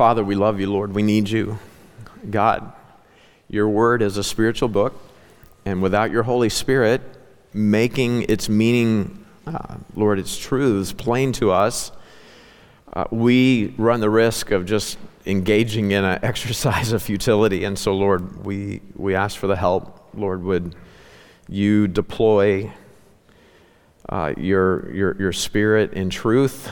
Father, we love you, Lord. We need you. God, your word is a spiritual book, and without your Holy Spirit making its meaning, uh, Lord, its truths plain to us, uh, we run the risk of just engaging in an exercise of futility. And so, Lord, we, we ask for the help. Lord, would you deploy uh, your, your, your spirit in truth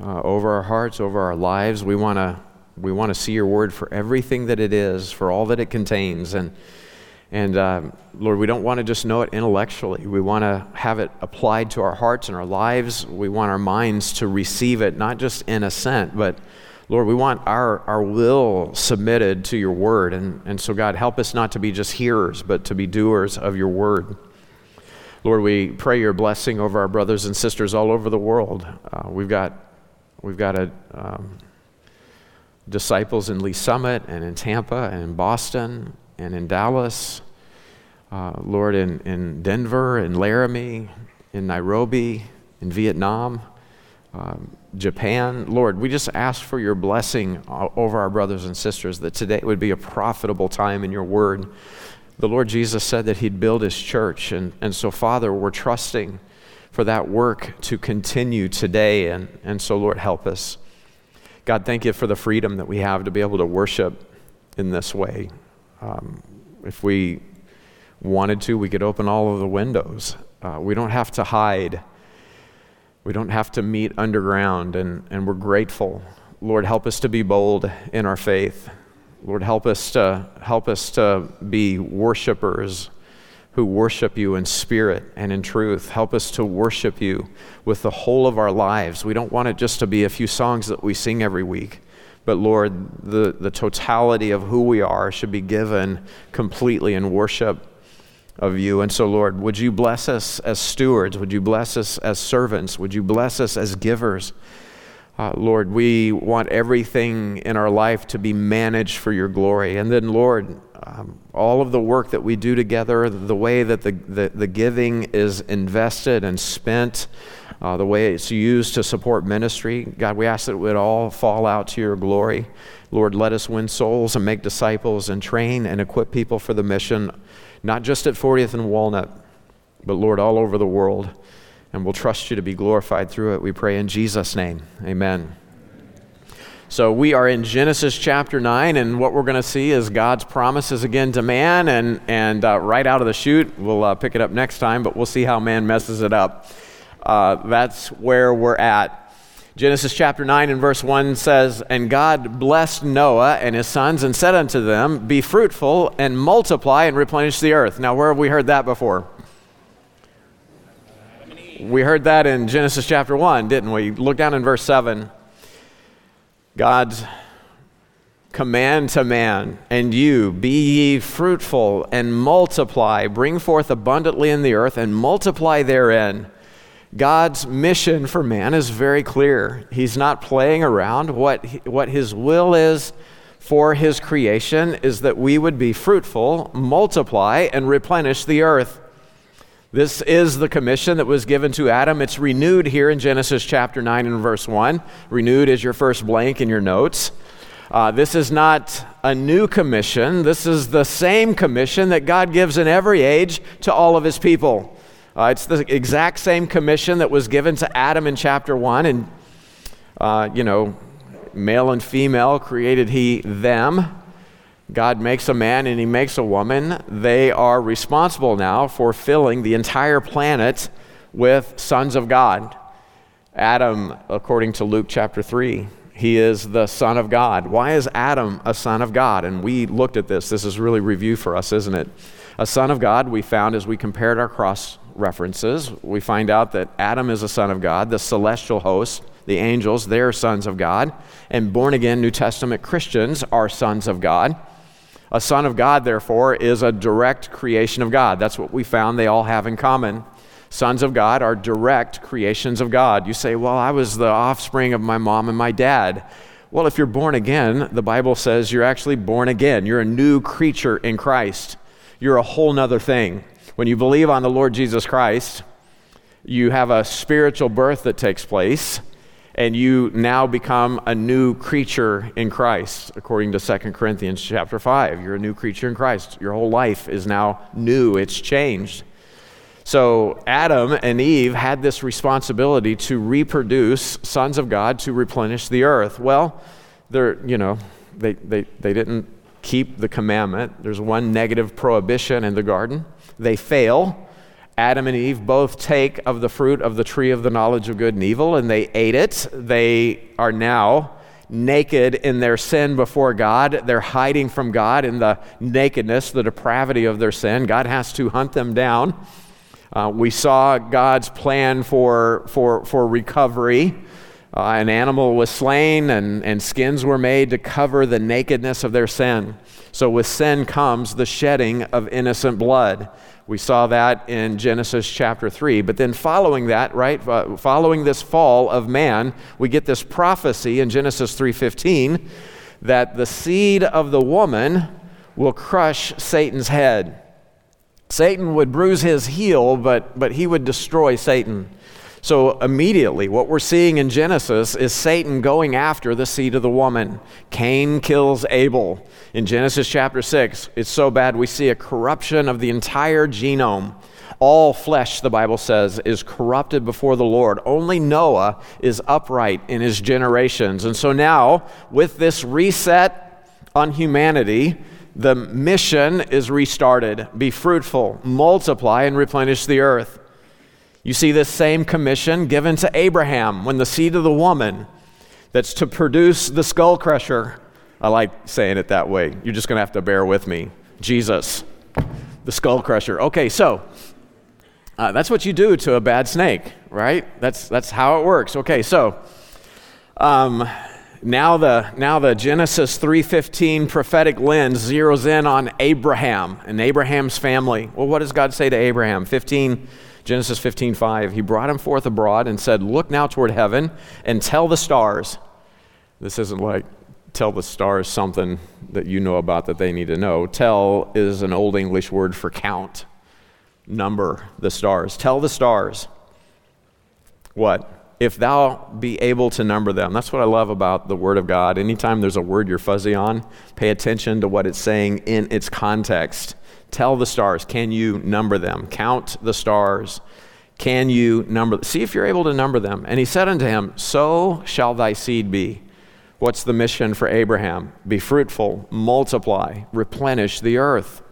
uh, over our hearts, over our lives? We want to we want to see your word for everything that it is, for all that it contains. And, and uh, Lord, we don't want to just know it intellectually. We want to have it applied to our hearts and our lives. We want our minds to receive it, not just in assent, but Lord, we want our, our will submitted to your word. And, and so, God, help us not to be just hearers, but to be doers of your word. Lord, we pray your blessing over our brothers and sisters all over the world. Uh, we've got, we've got a. Um, disciples in Lee's Summit and in Tampa and in Boston and in Dallas, uh, Lord, in, in Denver, in Laramie, in Nairobi, in Vietnam, um, Japan. Lord, we just ask for your blessing over our brothers and sisters that today would be a profitable time in your word. The Lord Jesus said that he'd build his church. And, and so, Father, we're trusting for that work to continue today. And, and so, Lord, help us. God, thank you for the freedom that we have to be able to worship in this way. Um, if we wanted to, we could open all of the windows. Uh, we don't have to hide. We don't have to meet underground, and, and we're grateful. Lord, help us to be bold in our faith. Lord, help us to help us to be worshipers who worship you in spirit and in truth. Help us to worship you with the whole of our lives. We don't want it just to be a few songs that we sing every week. But Lord, the, the totality of who we are should be given completely in worship of you. And so, Lord, would you bless us as stewards? Would you bless us as servants? Would you bless us as givers? Uh, Lord, we want everything in our life to be managed for your glory. And then, Lord, um, all of the work that we do together, the way that the, the, the giving is invested and spent, uh, the way it's used to support ministry, God, we ask that it would all fall out to your glory. Lord, let us win souls and make disciples and train and equip people for the mission, not just at 40th and Walnut, but Lord, all over the world. And we'll trust you to be glorified through it. We pray in Jesus' name. Amen. So we are in Genesis chapter 9, and what we're going to see is God's promises again to man. And, and uh, right out of the chute, we'll uh, pick it up next time, but we'll see how man messes it up. Uh, that's where we're at. Genesis chapter 9 and verse 1 says, And God blessed Noah and his sons and said unto them, Be fruitful and multiply and replenish the earth. Now, where have we heard that before? We heard that in Genesis chapter 1, didn't we? Look down in verse 7. God's command to man, and you, be ye fruitful and multiply, bring forth abundantly in the earth and multiply therein. God's mission for man is very clear. He's not playing around. What, what his will is for his creation is that we would be fruitful, multiply, and replenish the earth. This is the commission that was given to Adam. It's renewed here in Genesis chapter 9 and verse 1. Renewed is your first blank in your notes. Uh, this is not a new commission. This is the same commission that God gives in every age to all of his people. Uh, it's the exact same commission that was given to Adam in chapter 1. And, uh, you know, male and female created he them. God makes a man and he makes a woman. They are responsible now for filling the entire planet with sons of God. Adam, according to Luke chapter 3, he is the Son of God. Why is Adam a son of God? And we looked at this. This is really review for us, isn't it? A son of God, we found as we compared our cross references, we find out that Adam is a son of God. The celestial host, the angels, they're sons of God. And born again New Testament Christians are sons of God. A son of God, therefore, is a direct creation of God. That's what we found they all have in common. Sons of God are direct creations of God. You say, Well, I was the offspring of my mom and my dad. Well, if you're born again, the Bible says you're actually born again. You're a new creature in Christ. You're a whole nother thing. When you believe on the Lord Jesus Christ, you have a spiritual birth that takes place and you now become a new creature in Christ, according to 2 Corinthians chapter 5. You're a new creature in Christ. Your whole life is now new, it's changed. So Adam and Eve had this responsibility to reproduce sons of God to replenish the earth. Well, they're, you know, they, they, they didn't keep the commandment. There's one negative prohibition in the garden. They fail. Adam and Eve both take of the fruit of the tree of the knowledge of good and evil, and they ate it. They are now naked in their sin before God. They're hiding from God in the nakedness, the depravity of their sin. God has to hunt them down. Uh, we saw God's plan for, for, for recovery. Uh, an animal was slain and, and skins were made to cover the nakedness of their sin. So, with sin comes the shedding of innocent blood. We saw that in Genesis chapter 3. But then, following that, right, uh, following this fall of man, we get this prophecy in Genesis 3:15 that the seed of the woman will crush Satan's head. Satan would bruise his heel, but, but he would destroy Satan. So, immediately, what we're seeing in Genesis is Satan going after the seed of the woman. Cain kills Abel. In Genesis chapter 6, it's so bad we see a corruption of the entire genome. All flesh, the Bible says, is corrupted before the Lord. Only Noah is upright in his generations. And so now, with this reset on humanity, the mission is restarted be fruitful, multiply, and replenish the earth. You see this same commission given to Abraham when the seed of the woman that's to produce the skull crusher. I like saying it that way. You're just going to have to bear with me. Jesus, the skull crusher. Okay, so uh, that's what you do to a bad snake, right? That's, that's how it works. Okay, so um, now the, now the Genesis 3.15 prophetic lens zeroes in on Abraham and Abraham's family. Well, what does God say to Abraham? 15 Genesis 15, 5. He brought him forth abroad and said, Look now toward heaven and tell the stars. This isn't like tell the stars something that you know about that they need to know. Tell is an old English word for count, number the stars. Tell the stars what? If thou be able to number them. That's what I love about the Word of God. Anytime there's a word you're fuzzy on, pay attention to what it's saying in its context. Tell the stars, can you number them? Count the stars. Can you number See if you're able to number them. And he said unto him, So shall thy seed be. What's the mission for Abraham? Be fruitful, multiply, replenish the earth.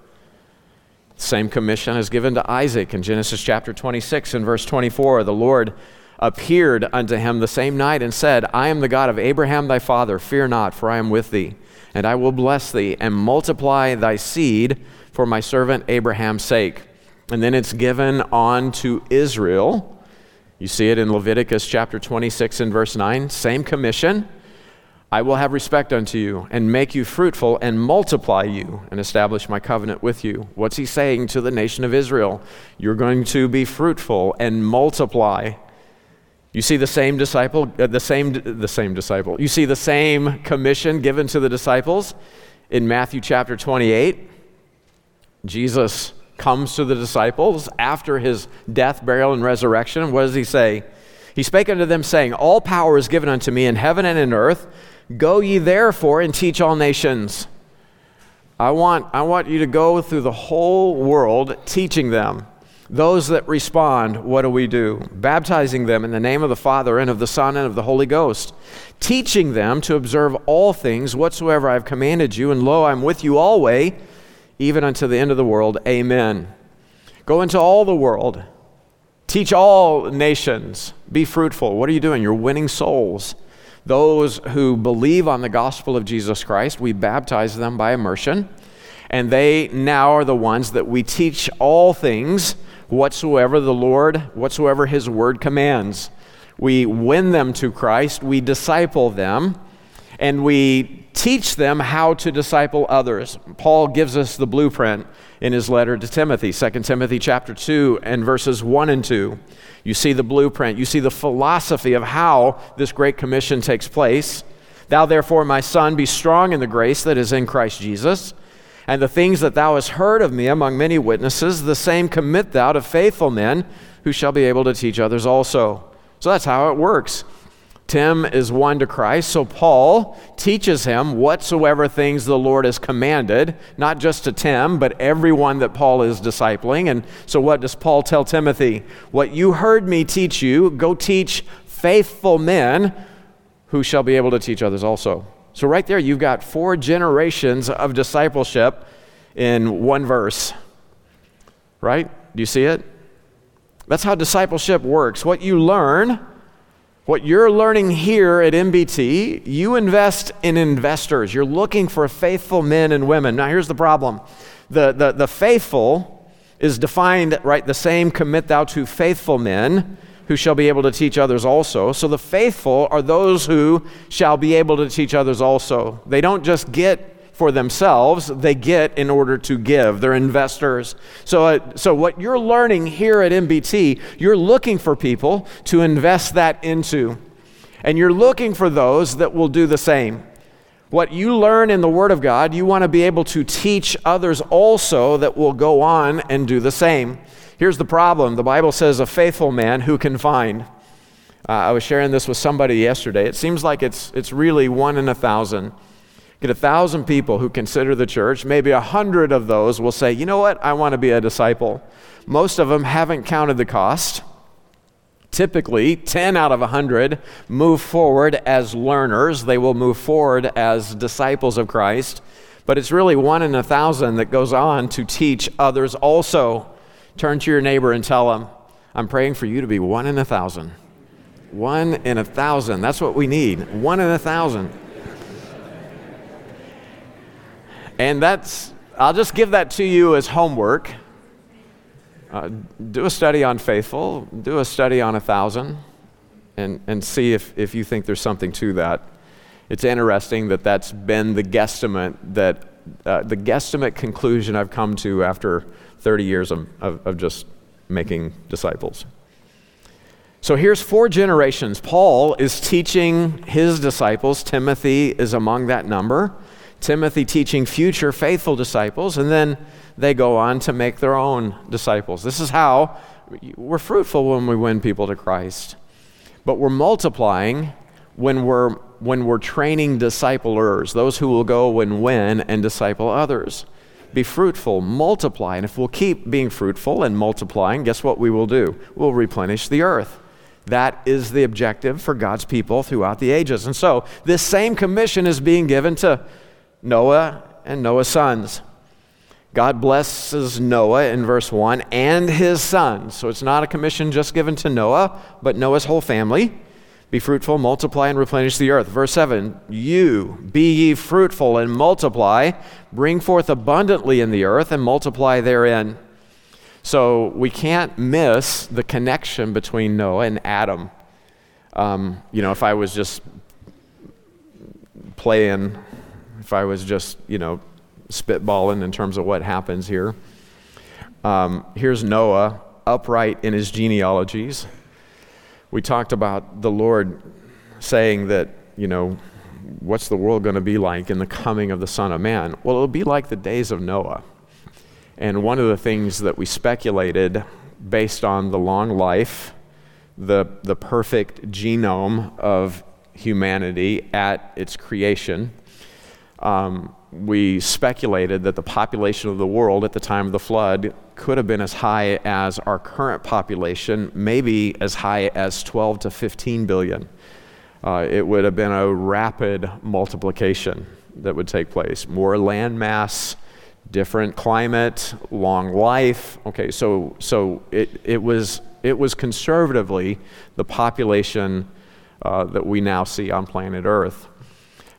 Same commission is given to Isaac in Genesis chapter 26 and verse 24. The Lord appeared unto him the same night and said, I am the God of Abraham thy father. Fear not, for I am with thee, and I will bless thee and multiply thy seed for my servant Abraham's sake. And then it's given on to Israel. You see it in Leviticus chapter 26 and verse 9. Same commission. I will have respect unto you and make you fruitful and multiply you and establish my covenant with you. What's he saying to the nation of Israel? You're going to be fruitful and multiply. You see the same disciple, uh, the same, the same disciple. You see the same commission given to the disciples in Matthew chapter 28. Jesus comes to the disciples after his death, burial, and resurrection. What does he say? He spake unto them, saying, All power is given unto me in heaven and in earth. Go ye therefore and teach all nations. I want, I want you to go through the whole world teaching them. Those that respond, what do we do? Baptizing them in the name of the Father and of the Son and of the Holy Ghost, teaching them to observe all things whatsoever I have commanded you, and lo, I'm with you always even unto the end of the world. Amen. Go into all the world, teach all nations, be fruitful. What are you doing? You're winning souls. Those who believe on the gospel of Jesus Christ, we baptize them by immersion, and they now are the ones that we teach all things whatsoever the Lord, whatsoever His word commands. We win them to Christ, we disciple them, and we teach them how to disciple others. Paul gives us the blueprint in his letter to Timothy, 2 Timothy chapter 2 and verses 1 and 2. You see the blueprint, you see the philosophy of how this great commission takes place. Thou therefore, my son, be strong in the grace that is in Christ Jesus. And the things that thou hast heard of me among many witnesses, the same commit thou to faithful men who shall be able to teach others also. So that's how it works. Tim is won to Christ, so Paul teaches him whatsoever things the Lord has commanded, not just to Tim, but everyone that Paul is discipling. And so, what does Paul tell Timothy? What you heard me teach you, go teach faithful men who shall be able to teach others also. So, right there, you've got four generations of discipleship in one verse. Right? Do you see it? That's how discipleship works. What you learn, what you're learning here at MBT, you invest in investors. You're looking for faithful men and women. Now, here's the problem the, the, the faithful is defined, right, the same commit thou to faithful men who shall be able to teach others also. So the faithful are those who shall be able to teach others also. They don't just get for themselves, they get in order to give. They're investors. So, uh, so what you're learning here at MBT, you're looking for people to invest that into. And you're looking for those that will do the same. What you learn in the Word of God, you want to be able to teach others also that will go on and do the same. Here's the problem the Bible says, a faithful man who can find. Uh, I was sharing this with somebody yesterday. It seems like it's, it's really one in a thousand. Get a thousand people who consider the church. Maybe a hundred of those will say, you know what, I want to be a disciple. Most of them haven't counted the cost. Typically, 10 out of 100 move forward as learners. They will move forward as disciples of Christ. But it's really one in a thousand that goes on to teach others also. Turn to your neighbor and tell them, I'm praying for you to be one in a thousand. One in a thousand. That's what we need. One in a thousand. And that's, I'll just give that to you as homework. Uh, do a study on faithful, do a study on a thousand, and, and see if, if you think there's something to that. It's interesting that that's been the guesstimate that uh, the guesstimate conclusion I've come to after 30 years of, of, of just making disciples. So here's four generations. Paul is teaching his disciples. Timothy is among that number. Timothy teaching future faithful disciples, and then they go on to make their own disciples. This is how we're fruitful when we win people to Christ. But we're multiplying when we're, when we're training disciplers, those who will go and win and disciple others. Be fruitful, multiply. And if we'll keep being fruitful and multiplying, guess what we will do? We'll replenish the earth. That is the objective for God's people throughout the ages. And so, this same commission is being given to Noah and Noah's sons. God blesses Noah in verse 1 and his sons. So it's not a commission just given to Noah, but Noah's whole family. Be fruitful, multiply, and replenish the earth. Verse 7 You be ye fruitful and multiply, bring forth abundantly in the earth, and multiply therein. So we can't miss the connection between Noah and Adam. Um, you know, if I was just playing if I was just, you know, spitballing in terms of what happens here. Um, here's Noah, upright in his genealogies. We talked about the Lord saying that, you know, what's the world going to be like in the coming of the Son of Man? Well, it'll be like the days of Noah. And one of the things that we speculated based on the long life, the, the perfect genome of humanity at its creation, um, we speculated that the population of the world at the time of the flood could have been as high as our current population, maybe as high as 12 to 15 billion. Uh, it would have been a rapid multiplication that would take place. More land mass, different climate, long life. Okay, so, so it, it, was, it was conservatively the population uh, that we now see on planet Earth.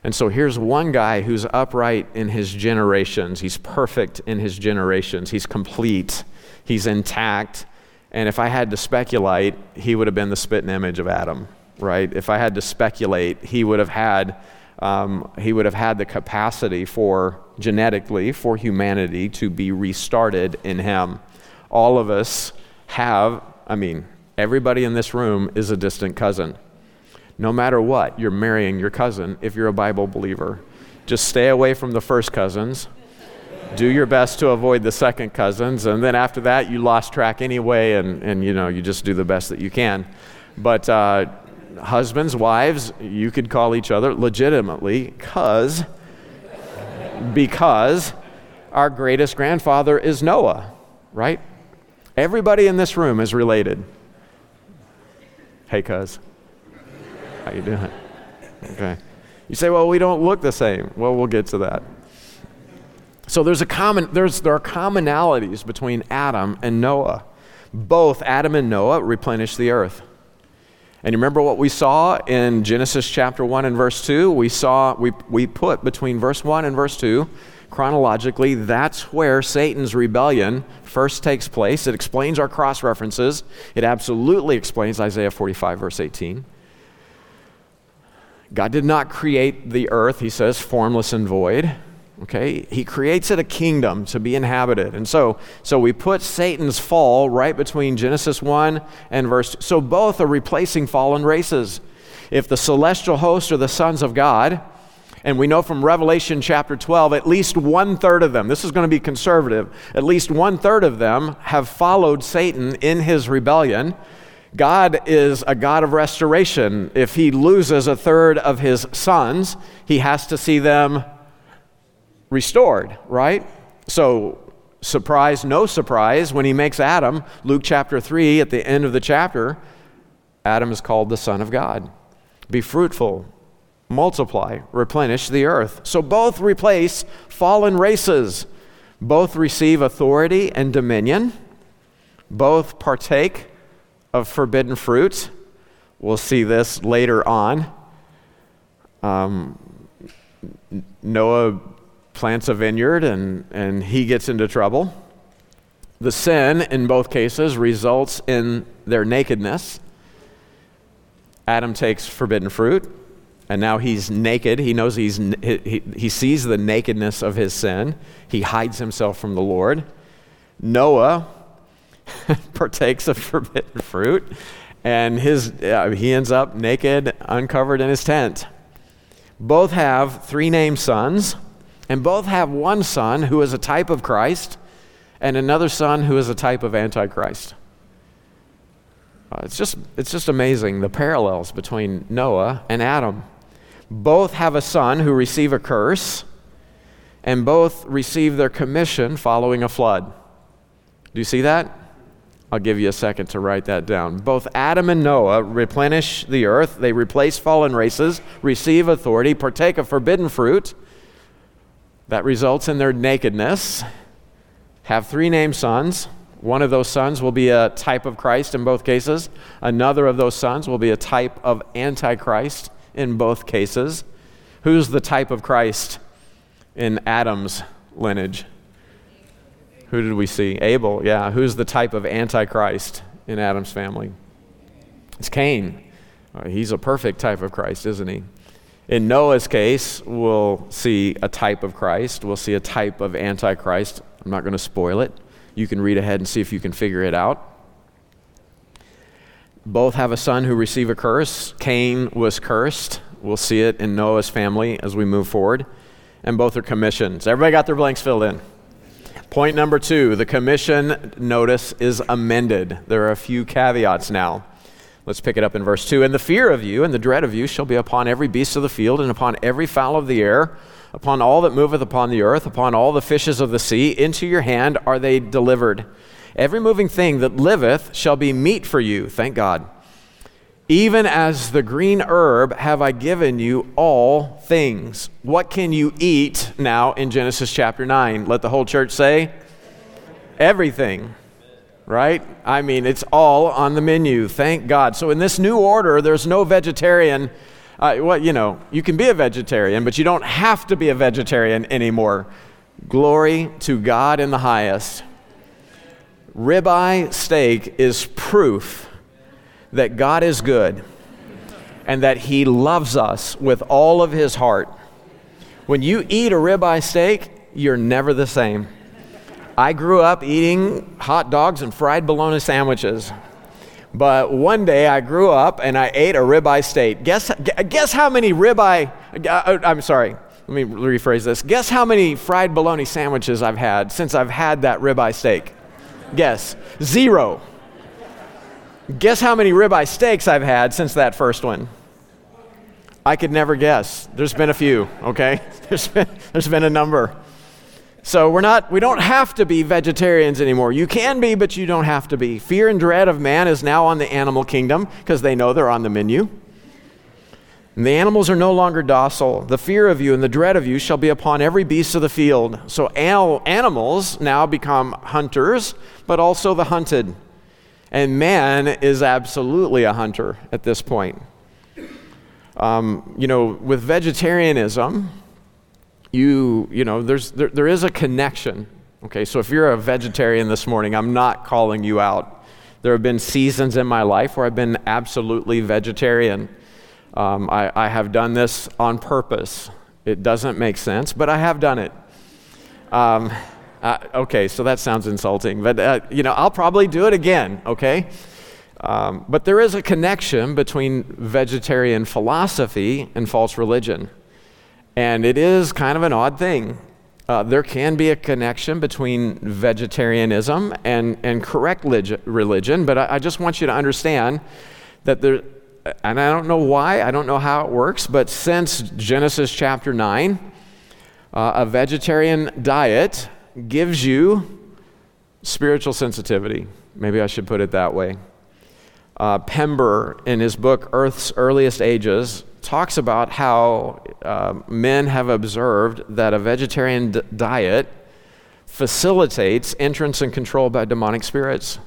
And so here's one guy who's upright in his generations. He's perfect in his generations. He's complete. He's intact. And if I had to speculate, he would have been the spitting image of Adam, right? If I had to speculate, he would have had, um, he would have had the capacity for genetically for humanity to be restarted in him. All of us have, I mean, everybody in this room is a distant cousin no matter what, you're marrying your cousin if you're a Bible believer. Just stay away from the first cousins. Do your best to avoid the second cousins. And then after that, you lost track anyway, and, and you know, you just do the best that you can. But uh, husbands, wives, you could call each other legitimately, because because our greatest grandfather is Noah, right? Everybody in this room is related. Hey, cuz. How you doing? Okay. You say, well, we don't look the same. Well, we'll get to that. So there's a common, there's, there are commonalities between Adam and Noah. Both Adam and Noah replenish the earth. And you remember what we saw in Genesis chapter 1 and verse 2? We saw, we, we put between verse 1 and verse 2, chronologically, that's where Satan's rebellion first takes place. It explains our cross references. It absolutely explains Isaiah 45, verse 18. God did not create the earth, he says, formless and void. Okay? He creates it a kingdom to be inhabited. And so, so we put Satan's fall right between Genesis 1 and verse 2. So both are replacing fallen races. If the celestial hosts are the sons of God, and we know from Revelation chapter 12, at least one third of them, this is going to be conservative, at least one third of them have followed Satan in his rebellion. God is a God of restoration. If he loses a third of his sons, he has to see them restored, right? So, surprise, no surprise, when he makes Adam, Luke chapter 3, at the end of the chapter, Adam is called the Son of God. Be fruitful, multiply, replenish the earth. So, both replace fallen races, both receive authority and dominion, both partake of forbidden fruit. We'll see this later on. Um, Noah plants a vineyard and, and he gets into trouble. The sin, in both cases, results in their nakedness. Adam takes forbidden fruit, and now he's naked. He knows he's, he, he sees the nakedness of his sin. He hides himself from the Lord. Noah partakes of forbidden fruit, and his, uh, he ends up naked, uncovered in his tent. Both have three named sons, and both have one son who is a type of Christ, and another son who is a type of Antichrist. Uh, it's, just, it's just amazing the parallels between Noah and Adam. Both have a son who receive a curse, and both receive their commission following a flood. Do you see that? I'll give you a second to write that down. Both Adam and Noah replenish the earth, they replace fallen races, receive authority, partake of forbidden fruit that results in their nakedness, have three named sons. One of those sons will be a type of Christ in both cases. Another of those sons will be a type of Antichrist in both cases. Who's the type of Christ in Adam's lineage? Who did we see? Abel, yeah. Who's the type of Antichrist in Adam's family? It's Cain. Uh, he's a perfect type of Christ, isn't he? In Noah's case, we'll see a type of Christ. We'll see a type of Antichrist. I'm not going to spoil it. You can read ahead and see if you can figure it out. Both have a son who receive a curse. Cain was cursed. We'll see it in Noah's family as we move forward. And both are commissions. Everybody got their blanks filled in? Point number two the commission notice is amended. There are a few caveats now. Let's pick it up in verse 2. And the fear of you and the dread of you shall be upon every beast of the field, and upon every fowl of the air, upon all that moveth upon the earth, upon all the fishes of the sea. Into your hand are they delivered. Every moving thing that liveth shall be meat for you. Thank God. Even as the green herb have I given you all things. What can you eat now in Genesis chapter 9? Let the whole church say, everything. Right? I mean, it's all on the menu. Thank God. So in this new order, there's no vegetarian. Uh, well, you know, you can be a vegetarian, but you don't have to be a vegetarian anymore. Glory to God in the highest. Ribeye steak is proof that God is good and that He loves us with all of His heart. When you eat a ribeye steak, you're never the same. I grew up eating hot dogs and fried bologna sandwiches. But one day I grew up and I ate a ribeye steak. Guess, guess how many ribeye, uh, I'm sorry, let me rephrase this. Guess how many fried bologna sandwiches I've had since I've had that ribeye steak? Guess. Zero. Guess how many ribeye steaks I've had since that first one? I could never guess. There's been a few, okay? There's been, there's been a number. So we're not, we don't have to be vegetarians anymore. You can be, but you don't have to be. Fear and dread of man is now on the animal kingdom because they know they're on the menu. And the animals are no longer docile. The fear of you and the dread of you shall be upon every beast of the field. So animals now become hunters, but also the hunted. And man is absolutely a hunter at this point. Um, you know, with vegetarianism, you, you know, there's, there, there is a connection. Okay, so if you're a vegetarian this morning, I'm not calling you out. There have been seasons in my life where I've been absolutely vegetarian. Um, I, I have done this on purpose. It doesn't make sense, but I have done it. Um, uh, okay, so that sounds insulting, but uh, you know, I'll probably do it again, okay? Um, but there is a connection between vegetarian philosophy and false religion. And it is kind of an odd thing. Uh, there can be a connection between vegetarianism and, and correct lig- religion, but I, I just want you to understand that there, and I don't know why, I don't know how it works, but since Genesis chapter 9, uh, a vegetarian diet gives you spiritual sensitivity. Maybe I should put it that way. Uh, Pember, in his book Earth's Earliest Ages, talks about how uh, men have observed that a vegetarian d- diet facilitates entrance and control by demonic spirits.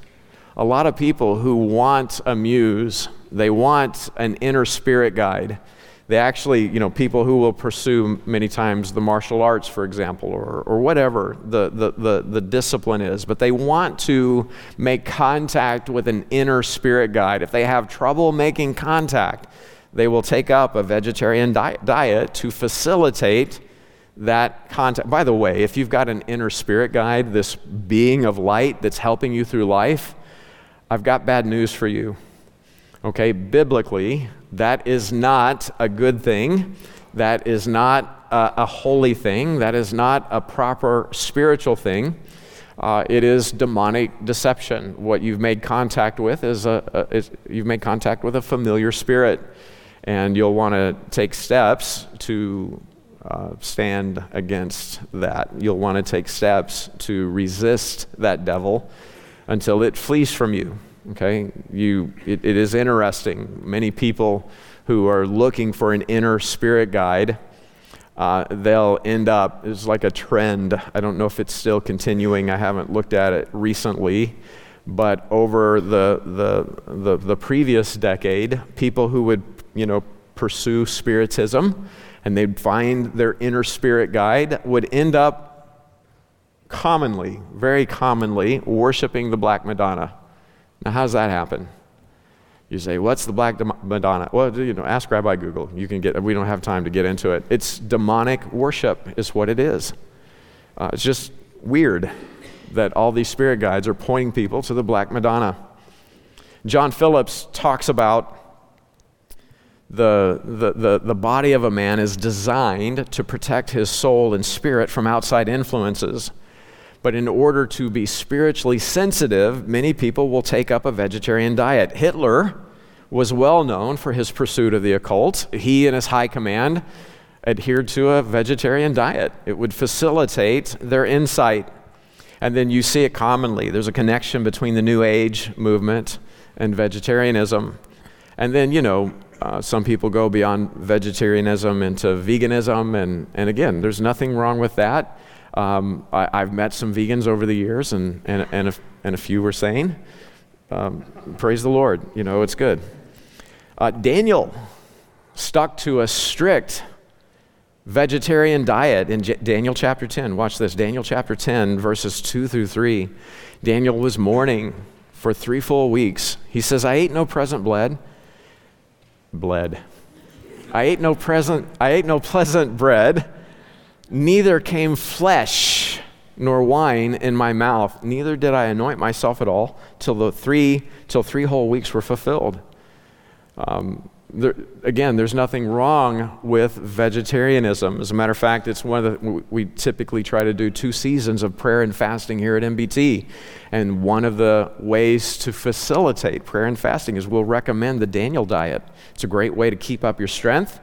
A lot of people who want a muse, they want an inner spirit guide they actually, you know, people who will pursue many times the martial arts, for example, or, or whatever the, the, the, the discipline is, but they want to make contact with an inner spirit guide. If they have trouble making contact, they will take up a vegetarian di- diet to facilitate that contact. By the way, if you've got an inner spirit guide, this being of light that's helping you through life, I've got bad news for you. Okay, biblically, that is not a good thing. That is not a, a holy thing. That is not a proper spiritual thing. Uh, it is demonic deception. What you've made contact with is, a, a is you've made contact with a familiar spirit, and you'll want to take steps to uh, stand against that. You'll want to take steps to resist that devil until it flees from you. Okay, you, it, it is interesting. Many people who are looking for an inner spirit guide, uh, they'll end up, it's like a trend. I don't know if it's still continuing, I haven't looked at it recently. But over the, the, the, the previous decade, people who would, you know, pursue spiritism and they'd find their inner spirit guide would end up commonly, very commonly, worshiping the Black Madonna. Now, how does that happen? You say, what's the Black Madonna? Well, you know, ask Rabbi Google. You can get, we don't have time to get into it. It's demonic worship, is what it is. Uh, it's just weird that all these spirit guides are pointing people to the Black Madonna. John Phillips talks about the, the, the, the body of a man is designed to protect his soul and spirit from outside influences. But in order to be spiritually sensitive, many people will take up a vegetarian diet. Hitler was well known for his pursuit of the occult. He and his high command adhered to a vegetarian diet, it would facilitate their insight. And then you see it commonly. There's a connection between the New Age movement and vegetarianism. And then, you know, uh, some people go beyond vegetarianism into veganism. And, and again, there's nothing wrong with that. Um, I, have met some vegans over the years, and, and, and, a, and a few were sane. Um, praise the Lord. You know, it's good. Uh, Daniel stuck to a strict vegetarian diet in J- Daniel chapter 10. Watch this Daniel chapter 10, verses 2 through 3. Daniel was mourning for three full weeks. He says, I ate no present bread. Bled. I ate no present, I ate no pleasant bread Neither came flesh nor wine in my mouth, neither did I anoint myself at all till the three till three whole weeks were fulfilled. Um, there, again, there's nothing wrong with vegetarianism. As a matter of fact, it's one of the, we typically try to do two seasons of prayer and fasting here at MBT. And one of the ways to facilitate prayer and fasting is we'll recommend the Daniel diet. It's a great way to keep up your strength,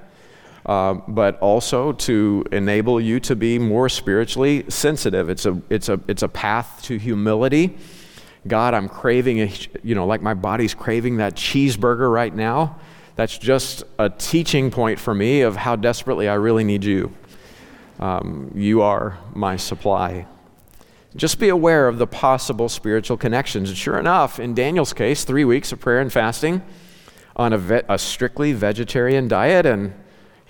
uh, but also to enable you to be more spiritually sensitive. It's a, it's a, it's a path to humility. God, I'm craving, a, you know, like my body's craving that cheeseburger right now. That's just a teaching point for me of how desperately I really need you. Um, you are my supply. Just be aware of the possible spiritual connections. And sure enough, in Daniel's case, three weeks of prayer and fasting on a, ve- a strictly vegetarian diet, and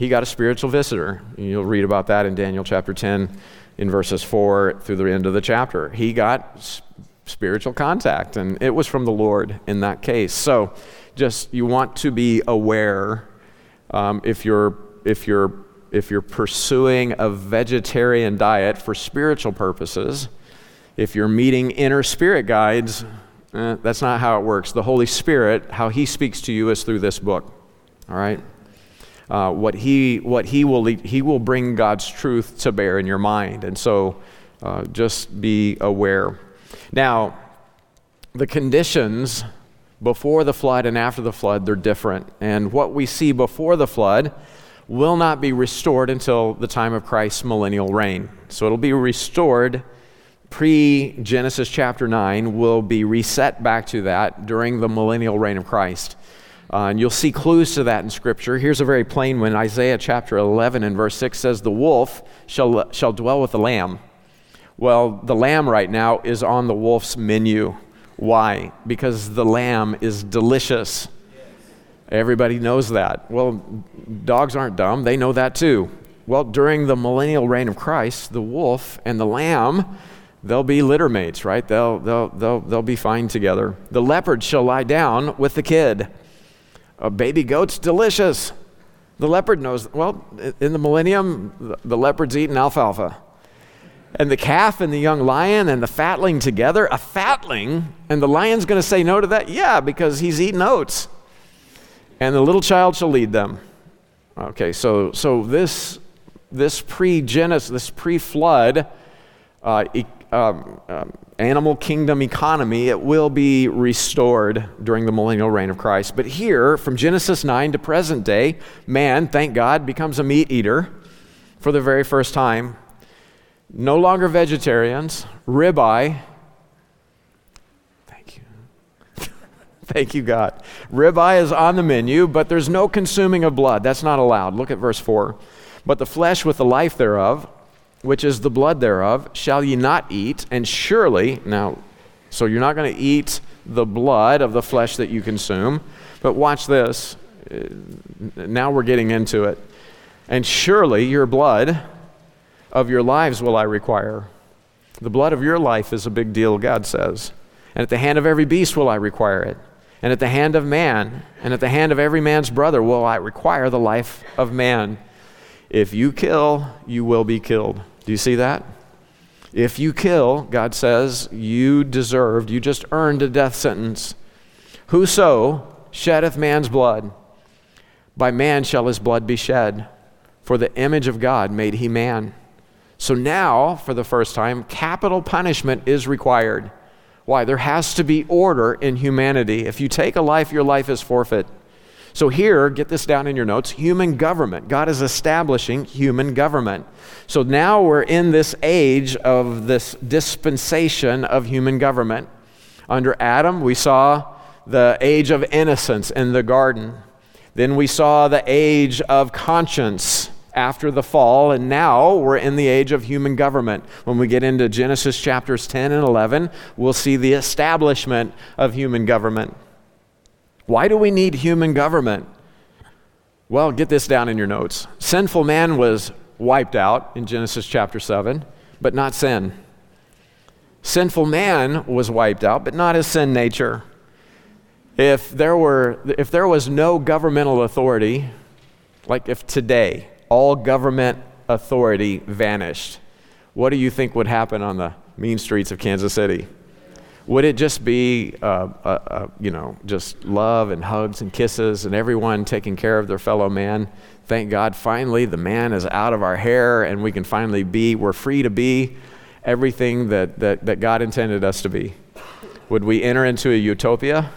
he got a spiritual visitor. You'll read about that in Daniel chapter 10 in verses 4 through the end of the chapter. He got spiritual contact, and it was from the Lord in that case. So, just you want to be aware um, if you're if you're if you're pursuing a vegetarian diet for spiritual purposes, if you're meeting inner spirit guides, eh, that's not how it works. The Holy Spirit, how He speaks to you is through this book. All right. Uh, what he what he will lead, he will bring God's truth to bear in your mind, and so uh, just be aware. Now, the conditions before the flood and after the flood, they're different. And what we see before the flood will not be restored until the time of Christ's millennial reign. So it'll be restored pre Genesis chapter 9, will be reset back to that during the millennial reign of Christ. Uh, and you'll see clues to that in Scripture. Here's a very plain one Isaiah chapter 11 and verse 6 says, The wolf shall, shall dwell with the lamb. Well, the lamb right now is on the wolf's menu. Why? Because the lamb is delicious. Everybody knows that. Well, dogs aren't dumb, they know that too. Well, during the millennial reign of Christ, the wolf and the lamb, they'll be litter mates, right? They'll, they'll, they'll, they'll be fine together. The leopard shall lie down with the kid. A baby goat's delicious. The leopard knows, well, in the millennium, the leopard's eating alfalfa and the calf and the young lion and the fatling together, a fatling, and the lion's going to say no to that? Yeah, because he's eating oats. And the little child shall lead them. Okay, so, so this, this pre Genesis, this pre flood uh, um, um, animal kingdom economy, it will be restored during the millennial reign of Christ. But here, from Genesis 9 to present day, man, thank God, becomes a meat eater for the very first time no longer vegetarians, ribeye. Thank you. Thank you, God. Ribeye is on the menu, but there's no consuming of blood. That's not allowed. Look at verse 4. But the flesh with the life thereof, which is the blood thereof, shall ye not eat, and surely, now, so you're not going to eat the blood of the flesh that you consume, but watch this. Uh, now we're getting into it. And surely your blood of your lives will I require. The blood of your life is a big deal, God says. And at the hand of every beast will I require it. And at the hand of man, and at the hand of every man's brother will I require the life of man. If you kill, you will be killed. Do you see that? If you kill, God says, you deserved, you just earned a death sentence. Whoso sheddeth man's blood, by man shall his blood be shed. For the image of God made he man. So now, for the first time, capital punishment is required. Why? There has to be order in humanity. If you take a life, your life is forfeit. So, here, get this down in your notes human government. God is establishing human government. So, now we're in this age of this dispensation of human government. Under Adam, we saw the age of innocence in the garden. Then we saw the age of conscience after the fall, and now we're in the age of human government. When we get into Genesis chapters 10 and 11, we'll see the establishment of human government. Why do we need human government? Well, get this down in your notes. Sinful man was wiped out in Genesis chapter 7, but not sin. Sinful man was wiped out, but not his sin nature. If there, were, if there was no governmental authority, like if today all government authority vanished, what do you think would happen on the mean streets of Kansas City? Would it just be, uh, uh, uh, you know, just love and hugs and kisses and everyone taking care of their fellow man? Thank God, finally, the man is out of our hair and we can finally be, we're free to be everything that, that, that God intended us to be. Would we enter into a utopia?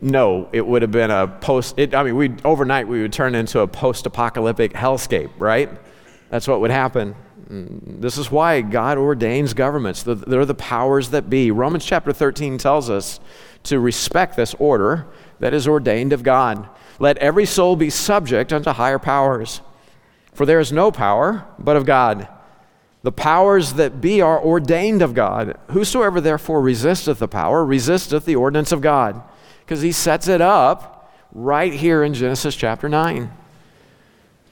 No, it would have been a post, it, I mean, we overnight we would turn into a post apocalyptic hellscape, right? That's what would happen. This is why God ordains governments. They're the powers that be. Romans chapter 13 tells us to respect this order that is ordained of God. Let every soul be subject unto higher powers. For there is no power but of God. The powers that be are ordained of God. Whosoever therefore resisteth the power resisteth the ordinance of God because he sets it up right here in Genesis chapter 9.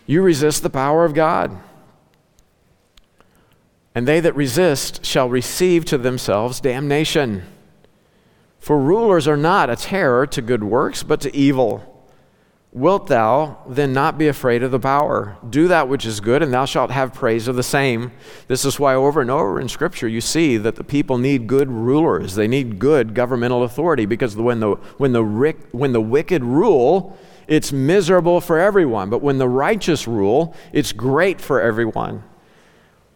You resist the power of God. And they that resist shall receive to themselves damnation. For rulers are not a terror to good works, but to evil. Wilt thou then not be afraid of the power? Do that which is good, and thou shalt have praise of the same. This is why, over and over in Scripture, you see that the people need good rulers. They need good governmental authority because when the, when the, when the wicked rule, it's miserable for everyone. But when the righteous rule, it's great for everyone.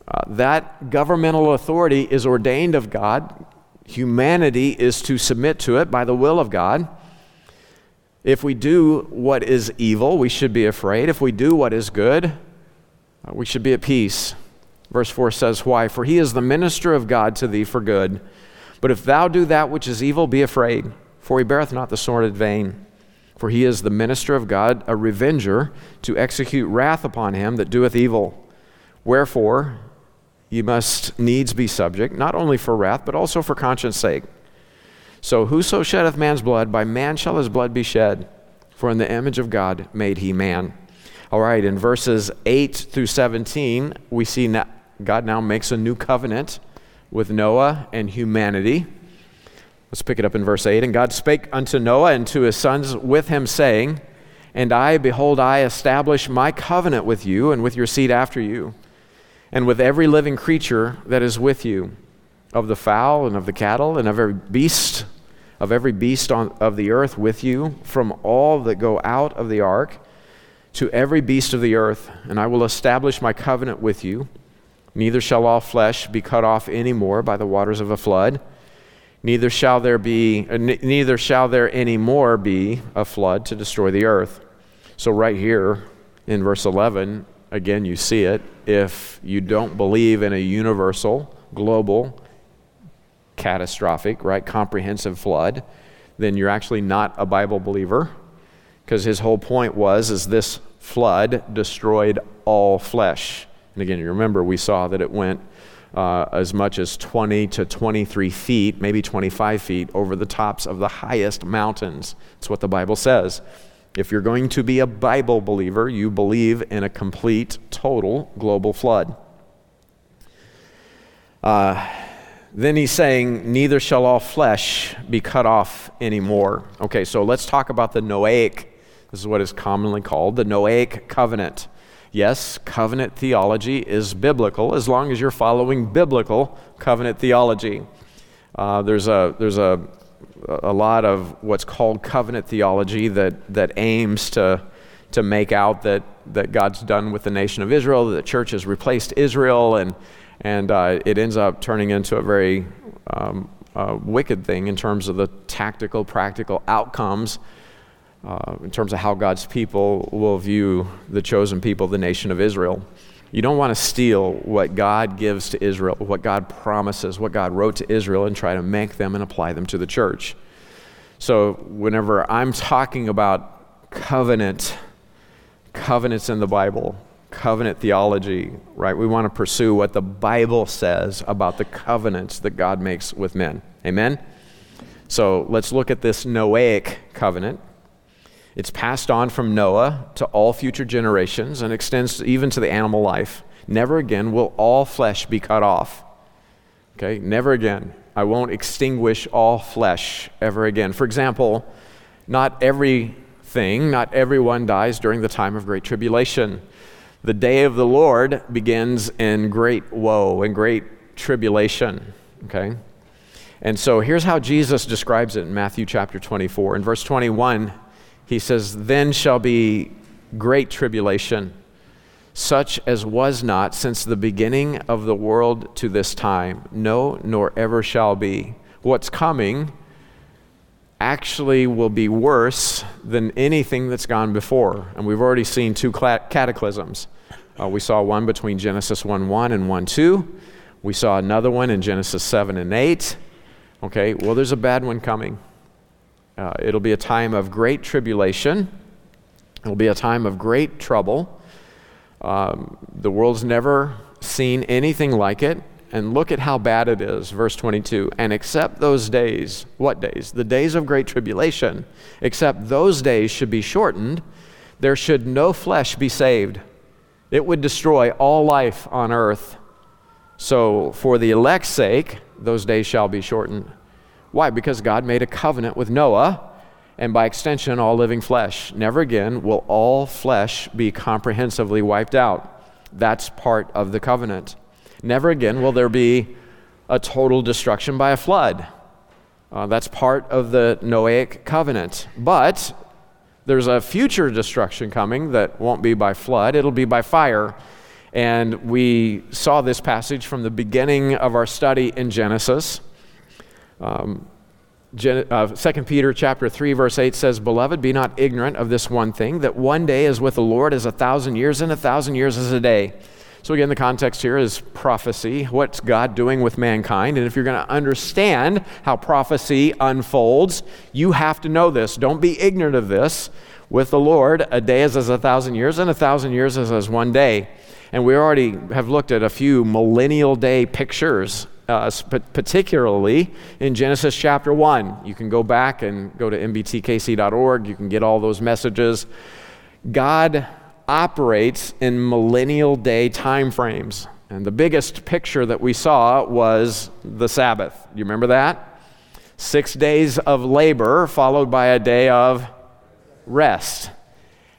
Uh, that governmental authority is ordained of God. Humanity is to submit to it by the will of God. If we do what is evil, we should be afraid. If we do what is good, uh, we should be at peace. Verse 4 says, Why? For he is the minister of God to thee for good. But if thou do that which is evil, be afraid, for he beareth not the sword in vain. For he is the minister of God, a revenger, to execute wrath upon him that doeth evil. Wherefore, ye must needs be subject, not only for wrath, but also for conscience sake. So whoso sheddeth man's blood, by man shall his blood be shed. For in the image of God made he man. All right, in verses 8 through 17, we see God now makes a new covenant with Noah and humanity. Let's pick it up in verse 8. And God spake unto Noah and to his sons with him, saying, And I, behold, I establish my covenant with you and with your seed after you, and with every living creature that is with you, of the fowl and of the cattle and of every beast of every beast on, of the earth with you, from all that go out of the ark to every beast of the earth, and I will establish my covenant with you. Neither shall all flesh be cut off any more by the waters of a flood. Neither shall there be, uh, neither shall there any more be a flood to destroy the earth. So right here in verse 11, again you see it. If you don't believe in a universal, global, catastrophic, right, comprehensive flood, then you're actually not a Bible believer. Because his whole point was is this flood destroyed all flesh. And again, you remember we saw that it went uh, as much as 20 to 23 feet, maybe 25 feet, over the tops of the highest mountains. That's what the Bible says. If you're going to be a Bible believer, you believe in a complete, total global flood. Uh, then he's saying, Neither shall all flesh be cut off anymore. Okay, so let's talk about the Noahic. This is what is commonly called the Noahic covenant. Yes, covenant theology is biblical as long as you're following biblical covenant theology. Uh, there's a, there's a, a lot of what's called covenant theology that, that aims to, to make out that, that God's done with the nation of Israel, that the church has replaced Israel, and and uh, it ends up turning into a very um, uh, wicked thing in terms of the tactical, practical outcomes, uh, in terms of how God's people will view the chosen people, the nation of Israel. You don't want to steal what God gives to Israel, what God promises, what God wrote to Israel, and try to make them and apply them to the church. So, whenever I'm talking about covenant, covenants in the Bible, covenant theology, right? We want to pursue what the Bible says about the covenants that God makes with men. Amen? So let's look at this Noahic covenant. It's passed on from Noah to all future generations and extends even to the animal life. Never again will all flesh be cut off. Okay? Never again. I won't extinguish all flesh ever again. For example, not everything, not everyone dies during the time of great tribulation. The day of the Lord begins in great woe and great tribulation, okay? And so here's how Jesus describes it in Matthew chapter 24. In verse 21, he says, Then shall be great tribulation, such as was not since the beginning of the world to this time, no, nor ever shall be. What's coming actually will be worse than anything that's gone before. And we've already seen two cataclysms. Uh, we saw one between Genesis 1 1 and 1 2. We saw another one in Genesis 7 and 8. Okay, well, there's a bad one coming. Uh, it'll be a time of great tribulation, it'll be a time of great trouble. Um, the world's never seen anything like it. And look at how bad it is. Verse 22 And except those days, what days? The days of great tribulation, except those days should be shortened, there should no flesh be saved. It would destroy all life on earth. So, for the elect's sake, those days shall be shortened. Why? Because God made a covenant with Noah, and by extension, all living flesh. Never again will all flesh be comprehensively wiped out. That's part of the covenant. Never again will there be a total destruction by a flood. Uh, that's part of the Noahic covenant. But there's a future destruction coming that won't be by flood, it'll be by fire. And we saw this passage from the beginning of our study in Genesis. Um, Gen- uh, 2 Peter chapter 3 verse 8 says, "Beloved, be not ignorant of this one thing, that one day is with the Lord as a thousand years, and a thousand years as a day." So again, the context here is prophecy. What's God doing with mankind? And if you're going to understand how prophecy unfolds, you have to know this. Don't be ignorant of this. With the Lord, a day is as a thousand years, and a thousand years is as one day. And we already have looked at a few millennial day pictures, uh, particularly in Genesis chapter 1. You can go back and go to mbtkc.org. You can get all those messages. God operates in millennial day time frames. And the biggest picture that we saw was the Sabbath. You remember that? Six days of labor followed by a day of rest.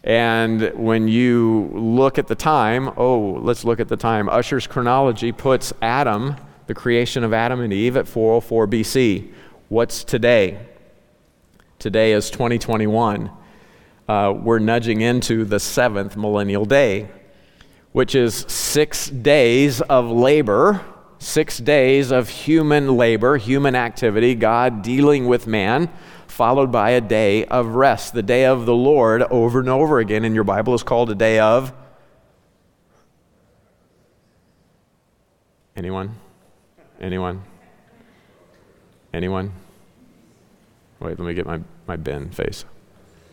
And when you look at the time, oh, let's look at the time. Ussher's chronology puts Adam, the creation of Adam and Eve, at 404 BC. What's today? Today is 2021. Uh, we're nudging into the seventh millennial day, which is six days of labor, six days of human labor, human activity, God dealing with man followed by a day of rest. The day of the Lord, over and over again in your Bible, is called a day of. Anyone? Anyone? Anyone? Wait, let me get my, my Ben face.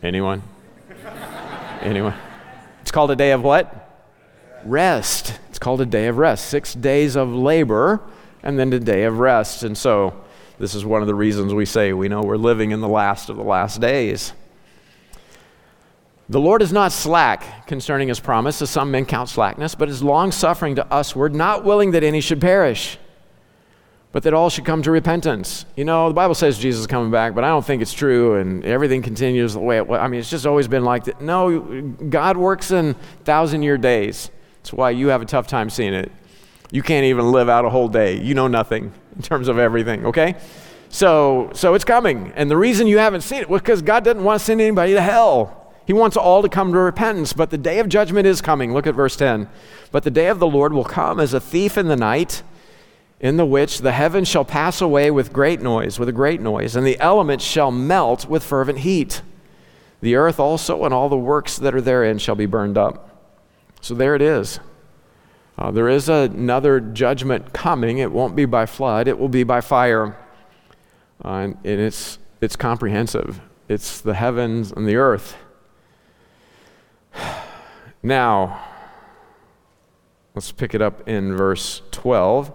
Anyone? Anyone? It's called a day of what? Rest. It's called a day of rest. Six days of labor and then a day of rest. And so this is one of the reasons we say we know we're living in the last of the last days. The Lord is not slack concerning his promise, as some men count slackness, but is long suffering to usward, not willing that any should perish, but that all should come to repentance. You know, the Bible says Jesus is coming back, but I don't think it's true, and everything continues the way it was. I mean, it's just always been like that. No, God works in thousand year days. That's why you have a tough time seeing it. You can't even live out a whole day. You know nothing in terms of everything, okay? So, so it's coming. And the reason you haven't seen it was because God doesn't want to send anybody to hell. He wants all to come to repentance, but the day of judgment is coming. Look at verse 10. But the day of the Lord will come as a thief in the night, in the which the heavens shall pass away with great noise, with a great noise, and the elements shall melt with fervent heat. The earth also and all the works that are therein shall be burned up. So there it is. Uh, there is another judgment coming. It won't be by flood, it will be by fire. Uh, and, and it's, it's comprehensive, it's the heavens and the earth. Now, let's pick it up in verse 12.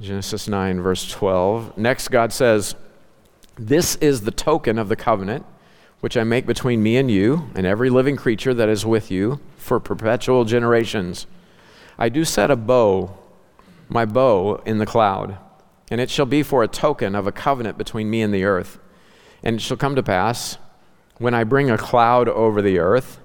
Genesis 9, verse 12. Next, God says, This is the token of the covenant which I make between me and you and every living creature that is with you for perpetual generations. I do set a bow, my bow, in the cloud, and it shall be for a token of a covenant between me and the earth. And it shall come to pass, when I bring a cloud over the earth,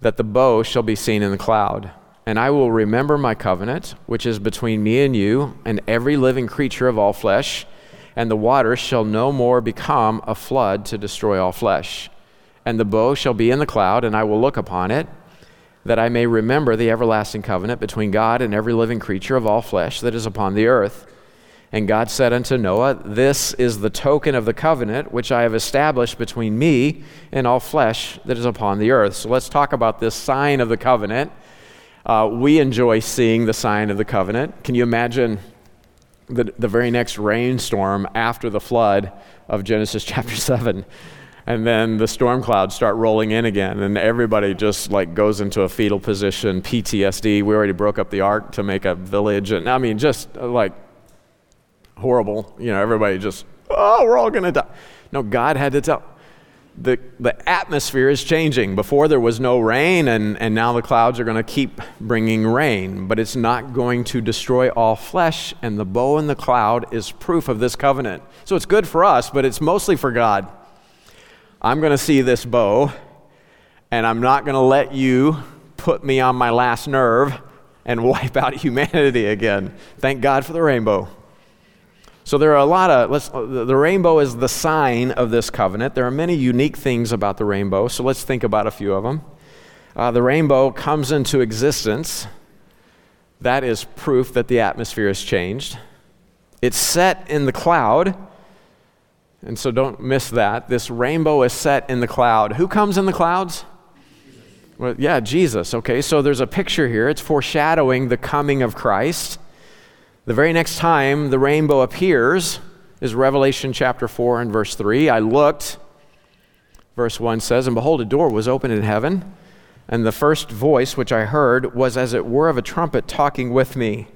that the bow shall be seen in the cloud. And I will remember my covenant, which is between me and you and every living creature of all flesh, and the waters shall no more become a flood to destroy all flesh. And the bow shall be in the cloud, and I will look upon it, that I may remember the everlasting covenant between God and every living creature of all flesh that is upon the earth. And God said unto Noah, This is the token of the covenant which I have established between me and all flesh that is upon the earth. So let's talk about this sign of the covenant. Uh, we enjoy seeing the sign of the covenant. Can you imagine the, the very next rainstorm after the flood of Genesis chapter 7? and then the storm clouds start rolling in again and everybody just like goes into a fetal position ptsd we already broke up the ark to make a village and i mean just uh, like horrible. You know, everybody just, oh, we're all going to die. No, God had to tell. The, the atmosphere is changing. Before there was no rain, and, and now the clouds are going to keep bringing rain, but it's not going to destroy all flesh, and the bow in the cloud is proof of this covenant. So it's good for us, but it's mostly for God. I'm going to see this bow, and I'm not going to let you put me on my last nerve and wipe out humanity again. Thank God for the rainbow. So there are a lot of, let's, the rainbow is the sign of this covenant. There are many unique things about the rainbow, so let's think about a few of them. Uh, the rainbow comes into existence. That is proof that the atmosphere has changed. It's set in the cloud. And so don't miss that. This rainbow is set in the cloud. Who comes in the clouds? Well, yeah, Jesus. Okay, so there's a picture here. It's foreshadowing the coming of Christ. The very next time the rainbow appears is Revelation chapter 4 and verse 3. I looked, verse 1 says, and behold, a door was opened in heaven, and the first voice which I heard was as it were of a trumpet talking with me,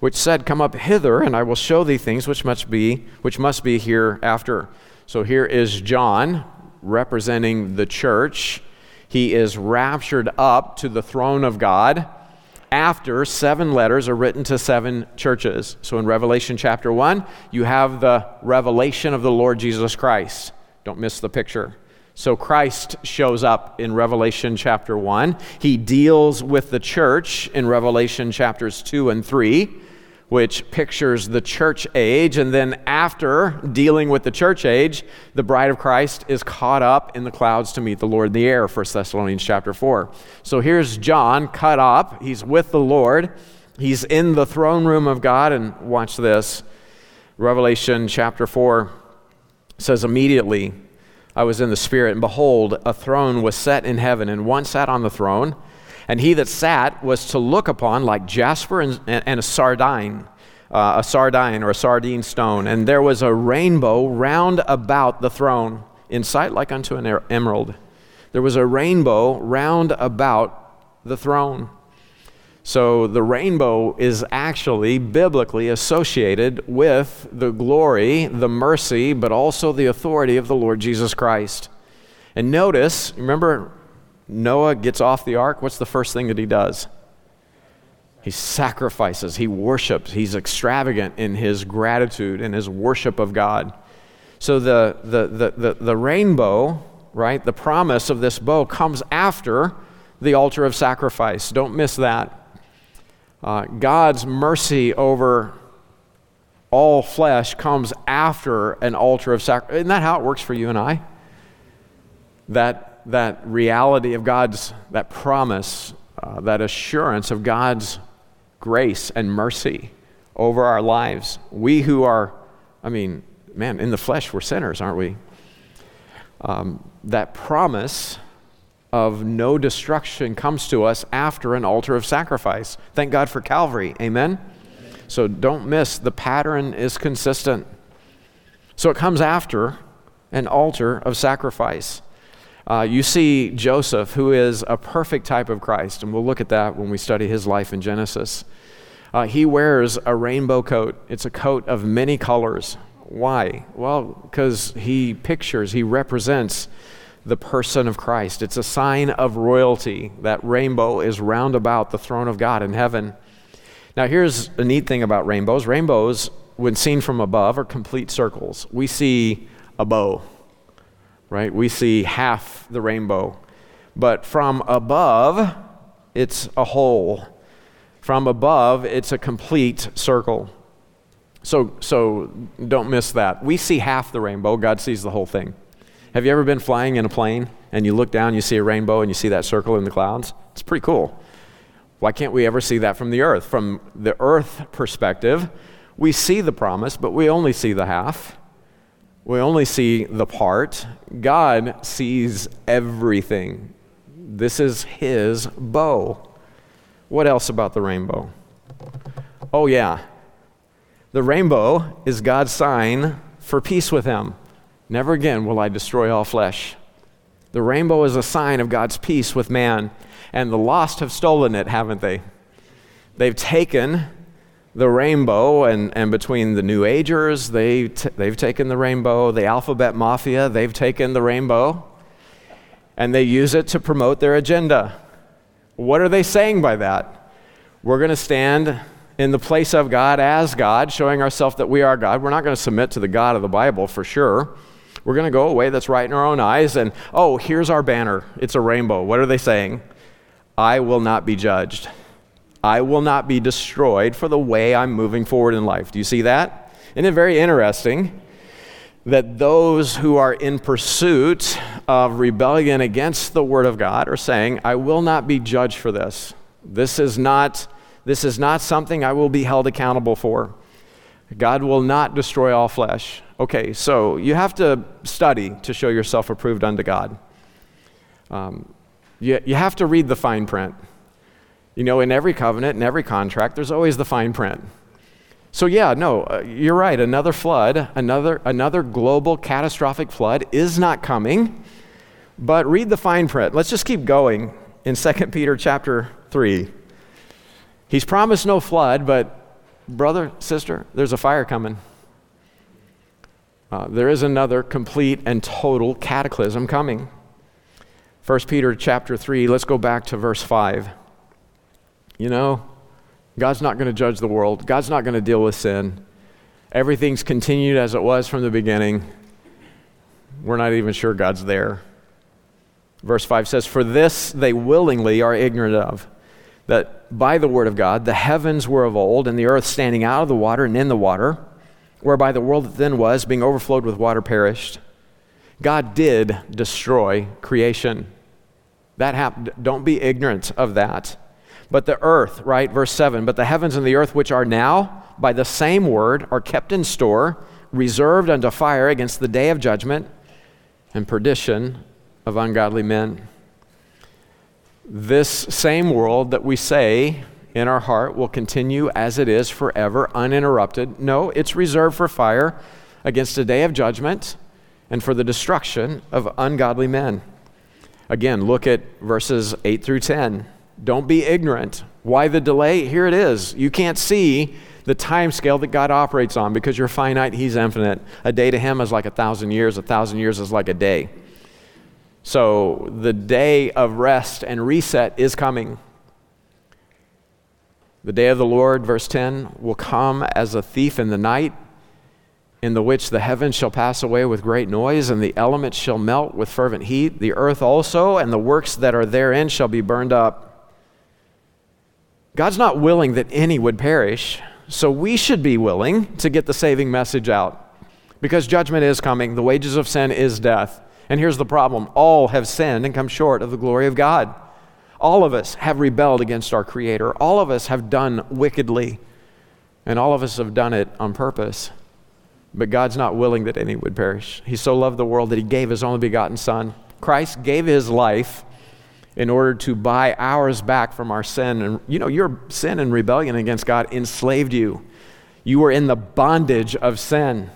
which said, Come up hither, and I will show thee things which must be, which must be hereafter. So here is John representing the church. He is raptured up to the throne of God after seven letters are written to seven churches. So in Revelation chapter 1, you have the revelation of the Lord Jesus Christ. Don't miss the picture. So Christ shows up in Revelation chapter 1. He deals with the church in Revelation chapters 2 and 3 which pictures the church age. And then, after dealing with the church age, the bride of Christ is caught up in the clouds to meet the Lord in the air, 1 Thessalonians chapter 4. So here's John cut up. He's with the Lord, he's in the throne room of God. And watch this Revelation chapter 4 says, Immediately I was in the Spirit, and behold, a throne was set in heaven, and one sat on the throne and he that sat was to look upon like jasper and, and a sardine, uh, a sardine or a sardine stone. And there was a rainbow round about the throne, in sight like unto an emerald. There was a rainbow round about the throne. So the rainbow is actually biblically associated with the glory, the mercy, but also the authority of the Lord Jesus Christ. And notice, remember Noah gets off the ark, what's the first thing that he does? He sacrifices, he worships, he's extravagant in his gratitude and his worship of God. So the, the, the, the, the rainbow, right, the promise of this bow comes after the altar of sacrifice. Don't miss that. Uh, God's mercy over all flesh comes after an altar of sacrifice. Isn't that how it works for you and I? That that reality of God's, that promise, uh, that assurance of God's grace and mercy over our lives. We who are, I mean, man, in the flesh, we're sinners, aren't we? Um, that promise of no destruction comes to us after an altar of sacrifice. Thank God for Calvary. Amen? So don't miss, the pattern is consistent. So it comes after an altar of sacrifice. Uh, you see Joseph, who is a perfect type of Christ, and we'll look at that when we study his life in Genesis. Uh, he wears a rainbow coat, it's a coat of many colors. Why? Well, because he pictures, he represents the person of Christ. It's a sign of royalty. That rainbow is round about the throne of God in heaven. Now, here's a neat thing about rainbows rainbows, when seen from above, are complete circles. We see a bow right? We see half the rainbow. But from above, it's a whole. From above, it's a complete circle. So, so don't miss that. We see half the rainbow, God sees the whole thing. Have you ever been flying in a plane and you look down, you see a rainbow, and you see that circle in the clouds? It's pretty cool. Why can't we ever see that from the earth? From the earth perspective, we see the promise, but we only see the half. We only see the part. God sees everything. This is His bow. What else about the rainbow? Oh, yeah. The rainbow is God's sign for peace with Him. Never again will I destroy all flesh. The rainbow is a sign of God's peace with man, and the lost have stolen it, haven't they? They've taken the rainbow, and, and between the New Agers, they t- they've taken the rainbow. The Alphabet Mafia, they've taken the rainbow, and they use it to promote their agenda. What are they saying by that? We're going to stand in the place of God as God, showing ourselves that we are God. We're not going to submit to the God of the Bible for sure. We're going to go away that's right in our own eyes. And oh, here's our banner. It's a rainbow. What are they saying? I will not be judged. I will not be destroyed for the way I'm moving forward in life. Do you see that? Isn't it very interesting that those who are in pursuit of rebellion against the Word of God are saying, I will not be judged for this. This is not this is not something I will be held accountable for. God will not destroy all flesh. Okay, so you have to study to show yourself approved unto God. Um, you, you have to read the fine print. You know, in every covenant, in every contract, there's always the fine print. So, yeah, no, uh, you're right. Another flood, another, another global catastrophic flood is not coming. But read the fine print. Let's just keep going in 2 Peter chapter 3. He's promised no flood, but brother, sister, there's a fire coming. Uh, there is another complete and total cataclysm coming. 1 Peter chapter 3, let's go back to verse 5. You know, God's not going to judge the world, God's not going to deal with sin. Everything's continued as it was from the beginning. We're not even sure God's there. Verse 5 says, For this they willingly are ignorant of that by the word of God the heavens were of old, and the earth standing out of the water and in the water, whereby the world that then was, being overflowed with water, perished. God did destroy creation. That happened. Don't be ignorant of that. But the earth, right? Verse 7 But the heavens and the earth, which are now by the same word, are kept in store, reserved unto fire against the day of judgment and perdition of ungodly men. This same world that we say in our heart will continue as it is forever, uninterrupted. No, it's reserved for fire against a day of judgment and for the destruction of ungodly men. Again, look at verses 8 through 10. Don't be ignorant. Why the delay? Here it is. You can't see the time scale that God operates on because you're finite, He's infinite. A day to Him is like a thousand years, a thousand years is like a day. So the day of rest and reset is coming. The day of the Lord, verse 10, will come as a thief in the night, in the which the heavens shall pass away with great noise, and the elements shall melt with fervent heat. The earth also, and the works that are therein, shall be burned up. God's not willing that any would perish, so we should be willing to get the saving message out. Because judgment is coming, the wages of sin is death. And here's the problem all have sinned and come short of the glory of God. All of us have rebelled against our Creator. All of us have done wickedly. And all of us have done it on purpose. But God's not willing that any would perish. He so loved the world that He gave His only begotten Son. Christ gave His life in order to buy ours back from our sin. And you know, your sin and rebellion against God enslaved you. You were in the bondage of sin.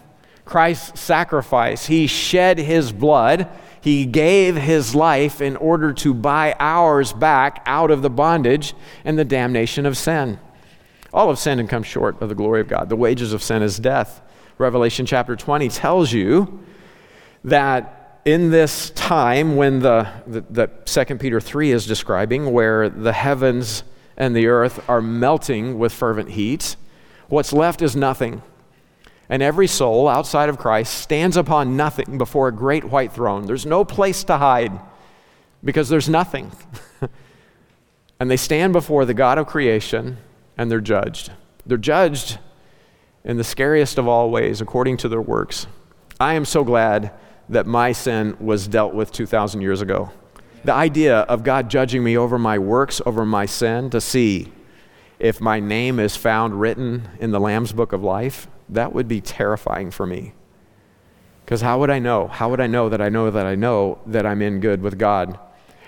Christ's sacrifice. He shed his blood, he gave his life in order to buy ours back out of the bondage and the damnation of sin. All of sin and come short of the glory of God. The wages of sin is death. Revelation chapter 20 tells you that in this time when the, the, the 2 Peter 3 is describing, where the heavens and the earth are melting with fervent heat, what's left is nothing. And every soul outside of Christ stands upon nothing before a great white throne. There's no place to hide because there's nothing. and they stand before the God of creation and they're judged. They're judged in the scariest of all ways, according to their works. I am so glad that my sin was dealt with 2,000 years ago. The idea of God judging me over my works, over my sin, to see if my name is found written in the Lamb's book of life, that would be terrifying for me. Because how would I know? How would I know that I know that I know that I'm in good with God?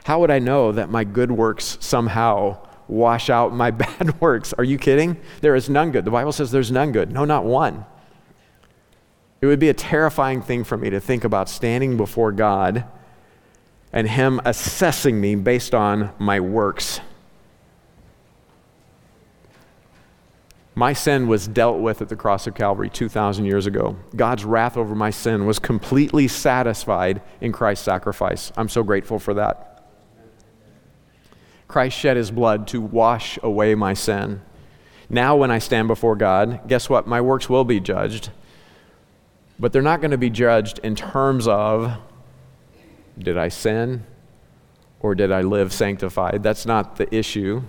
How would I know that my good works somehow wash out my bad works? Are you kidding? There is none good. The Bible says there's none good. No, not one. It would be a terrifying thing for me to think about standing before God and Him assessing me based on my works. My sin was dealt with at the cross of Calvary 2,000 years ago. God's wrath over my sin was completely satisfied in Christ's sacrifice. I'm so grateful for that. Christ shed his blood to wash away my sin. Now, when I stand before God, guess what? My works will be judged. But they're not going to be judged in terms of did I sin or did I live sanctified? That's not the issue.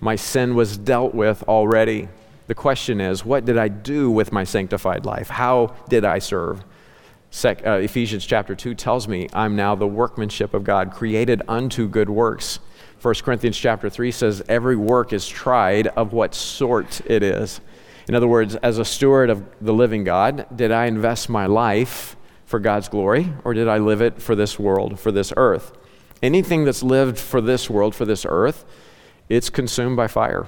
My sin was dealt with already. The question is, what did I do with my sanctified life? How did I serve? Sec, uh, Ephesians chapter 2 tells me I'm now the workmanship of God, created unto good works. 1 Corinthians chapter 3 says every work is tried of what sort it is. In other words, as a steward of the living God, did I invest my life for God's glory or did I live it for this world, for this earth? Anything that's lived for this world, for this earth, it's consumed by fire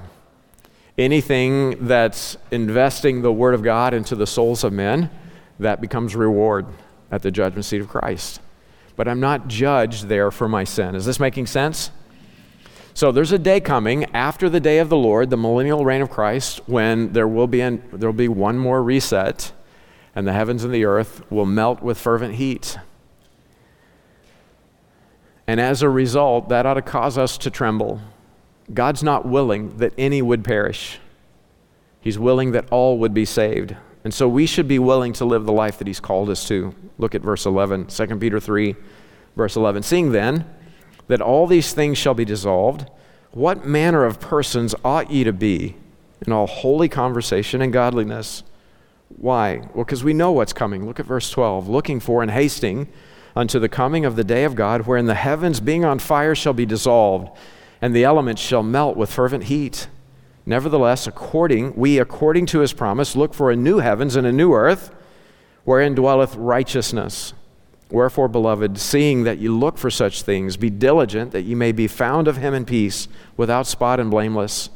anything that's investing the Word of God into the souls of men, that becomes reward at the judgment seat of Christ. But I'm not judged there for my sin. Is this making sense? So there's a day coming after the day of the Lord, the millennial reign of Christ, when there will be an, there will be one more reset, and the heavens and the earth will melt with fervent heat. And as a result, that ought to cause us to tremble. God's not willing that any would perish. He's willing that all would be saved. And so we should be willing to live the life that He's called us to. Look at verse 11, 2 Peter 3, verse 11. Seeing then that all these things shall be dissolved, what manner of persons ought ye to be in all holy conversation and godliness? Why? Well, because we know what's coming. Look at verse 12. Looking for and hasting unto the coming of the day of God, wherein the heavens being on fire shall be dissolved and the elements shall melt with fervent heat. Nevertheless, according we according to his promise look for a new heavens and a new earth wherein dwelleth righteousness. Wherefore, beloved, seeing that you look for such things, be diligent that ye may be found of him in peace, without spot and blameless.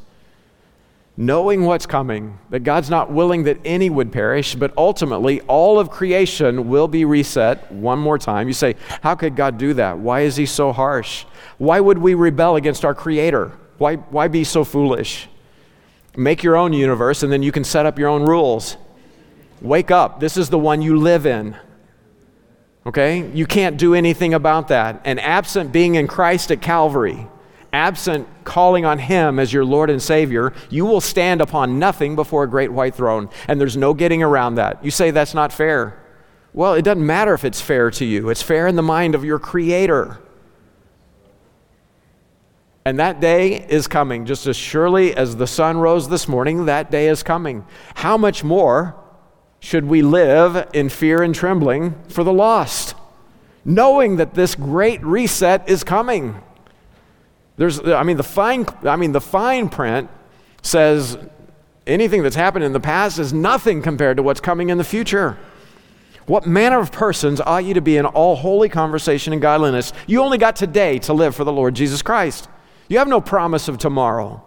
Knowing what's coming, that God's not willing that any would perish, but ultimately all of creation will be reset one more time. You say, How could God do that? Why is he so harsh? Why would we rebel against our Creator? Why, why be so foolish? Make your own universe and then you can set up your own rules. Wake up. This is the one you live in. Okay? You can't do anything about that. And absent being in Christ at Calvary, absent calling on Him as your Lord and Savior, you will stand upon nothing before a great white throne. And there's no getting around that. You say that's not fair. Well, it doesn't matter if it's fair to you, it's fair in the mind of your Creator. And that day is coming. Just as surely as the sun rose this morning, that day is coming. How much more should we live in fear and trembling for the lost, knowing that this great reset is coming? There's, I mean, the fine, I mean, the fine print says anything that's happened in the past is nothing compared to what's coming in the future. What manner of persons ought you to be in all holy conversation and godliness? You only got today to live for the Lord Jesus Christ. You have no promise of tomorrow.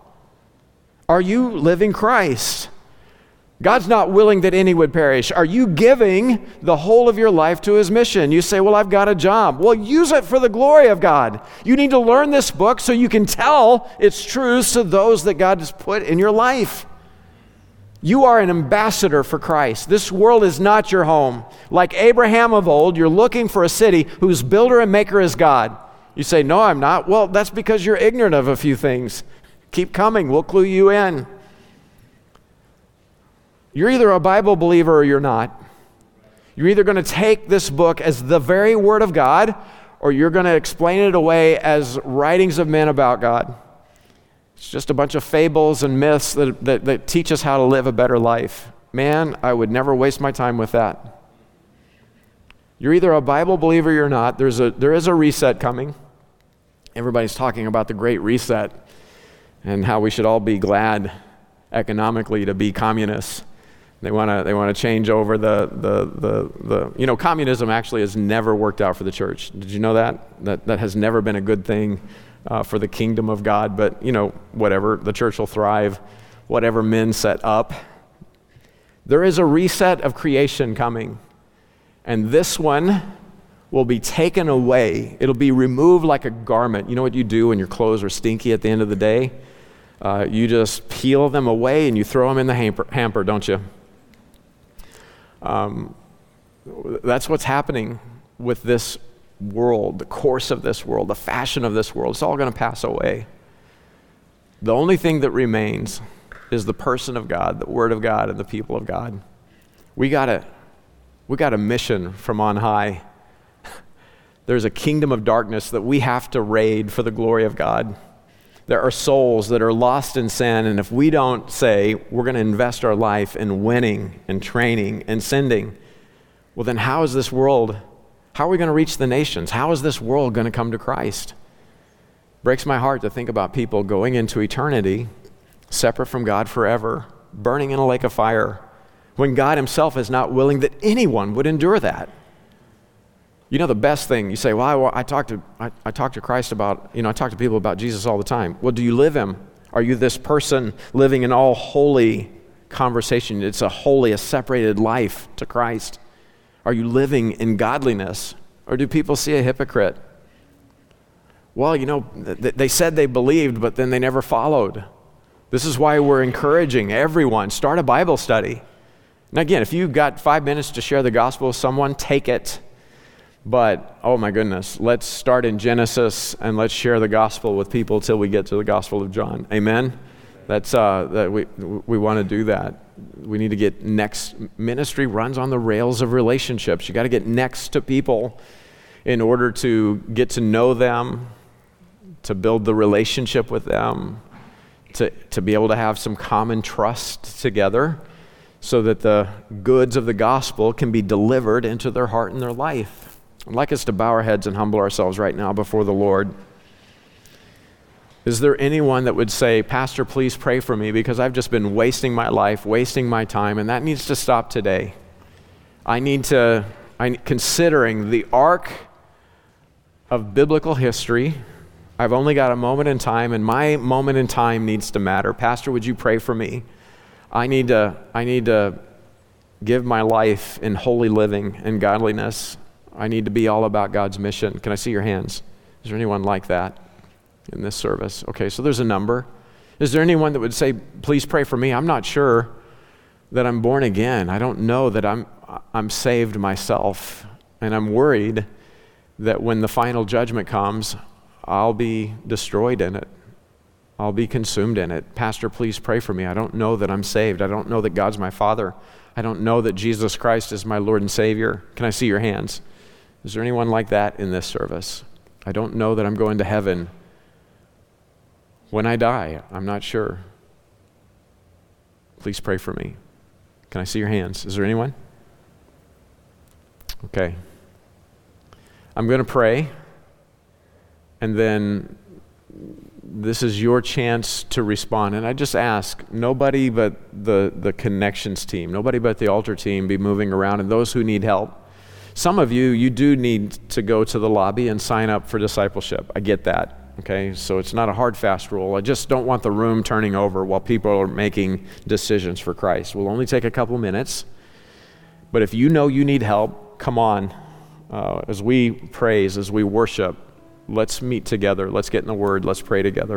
Are you living Christ? God's not willing that any would perish. Are you giving the whole of your life to His mission? You say, Well, I've got a job. Well, use it for the glory of God. You need to learn this book so you can tell its truths to those that God has put in your life. You are an ambassador for Christ. This world is not your home. Like Abraham of old, you're looking for a city whose builder and maker is God. You say, No, I'm not. Well, that's because you're ignorant of a few things. Keep coming, we'll clue you in. You're either a Bible believer or you're not. You're either going to take this book as the very Word of God or you're going to explain it away as writings of men about God. It's just a bunch of fables and myths that, that, that teach us how to live a better life. Man, I would never waste my time with that. You're either a Bible believer or you're not. There's a, there is a reset coming. Everybody's talking about the great reset and how we should all be glad economically to be communists. They want to they want to change over the, the, the, the, you know, communism actually has never worked out for the church. Did you know that? That, that has never been a good thing uh, for the kingdom of God, but, you know, whatever, the church will thrive, whatever men set up. There is a reset of creation coming, and this one will be taken away. It'll be removed like a garment. You know what you do when your clothes are stinky at the end of the day? Uh, you just peel them away and you throw them in the hamper, hamper don't you? Um, that's what's happening with this world, the course of this world, the fashion of this world. It's all going to pass away. The only thing that remains is the person of God, the Word of God, and the people of God. We got a, we got a mission from on high. There's a kingdom of darkness that we have to raid for the glory of God. There are souls that are lost in sin, and if we don't say we're going to invest our life in winning and training and sending, well, then how is this world how are we going to reach the nations? How is this world going to come to Christ? Breaks my heart to think about people going into eternity separate from God forever, burning in a lake of fire, when God Himself is not willing that anyone would endure that. You know, the best thing, you say, Well, I, I, talk, to, I, I talk to Christ about, you know, I talk to people about Jesus all the time. Well, do you live Him? Are you this person living an all holy conversation? It's a holy, a separated life to Christ. Are you living in godliness? Or do people see a hypocrite? Well, you know, they said they believed, but then they never followed. This is why we're encouraging everyone start a Bible study. Now, again, if you've got five minutes to share the gospel with someone, take it. But, oh my goodness, let's start in Genesis and let's share the gospel with people till we get to the gospel of John. Amen? That's, uh, that we, we want to do that we need to get next. Ministry runs on the rails of relationships. You got to get next to people in order to get to know them, to build the relationship with them, to, to be able to have some common trust together so that the goods of the gospel can be delivered into their heart and their life. I'd like us to bow our heads and humble ourselves right now before the Lord. Is there anyone that would say, Pastor, please pray for me because I've just been wasting my life, wasting my time, and that needs to stop today? I need to, I, considering the arc of biblical history, I've only got a moment in time, and my moment in time needs to matter. Pastor, would you pray for me? I need to, I need to give my life in holy living and godliness. I need to be all about God's mission. Can I see your hands? Is there anyone like that? in this service. Okay, so there's a number. Is there anyone that would say, please pray for me? I'm not sure that I'm born again. I don't know that I'm, I'm saved myself. And I'm worried that when the final judgment comes, I'll be destroyed in it. I'll be consumed in it. Pastor, please pray for me. I don't know that I'm saved. I don't know that God's my Father. I don't know that Jesus Christ is my Lord and Savior. Can I see your hands? Is there anyone like that in this service? I don't know that I'm going to heaven when I die, I'm not sure. Please pray for me. Can I see your hands? Is there anyone? Okay. I'm going to pray, and then this is your chance to respond. And I just ask nobody but the, the connections team, nobody but the altar team be moving around, and those who need help. Some of you, you do need to go to the lobby and sign up for discipleship. I get that. Okay, so it's not a hard, fast rule. I just don't want the room turning over while people are making decisions for Christ. We'll only take a couple minutes. But if you know you need help, come on. Uh, as we praise, as we worship, let's meet together. Let's get in the Word. Let's pray together.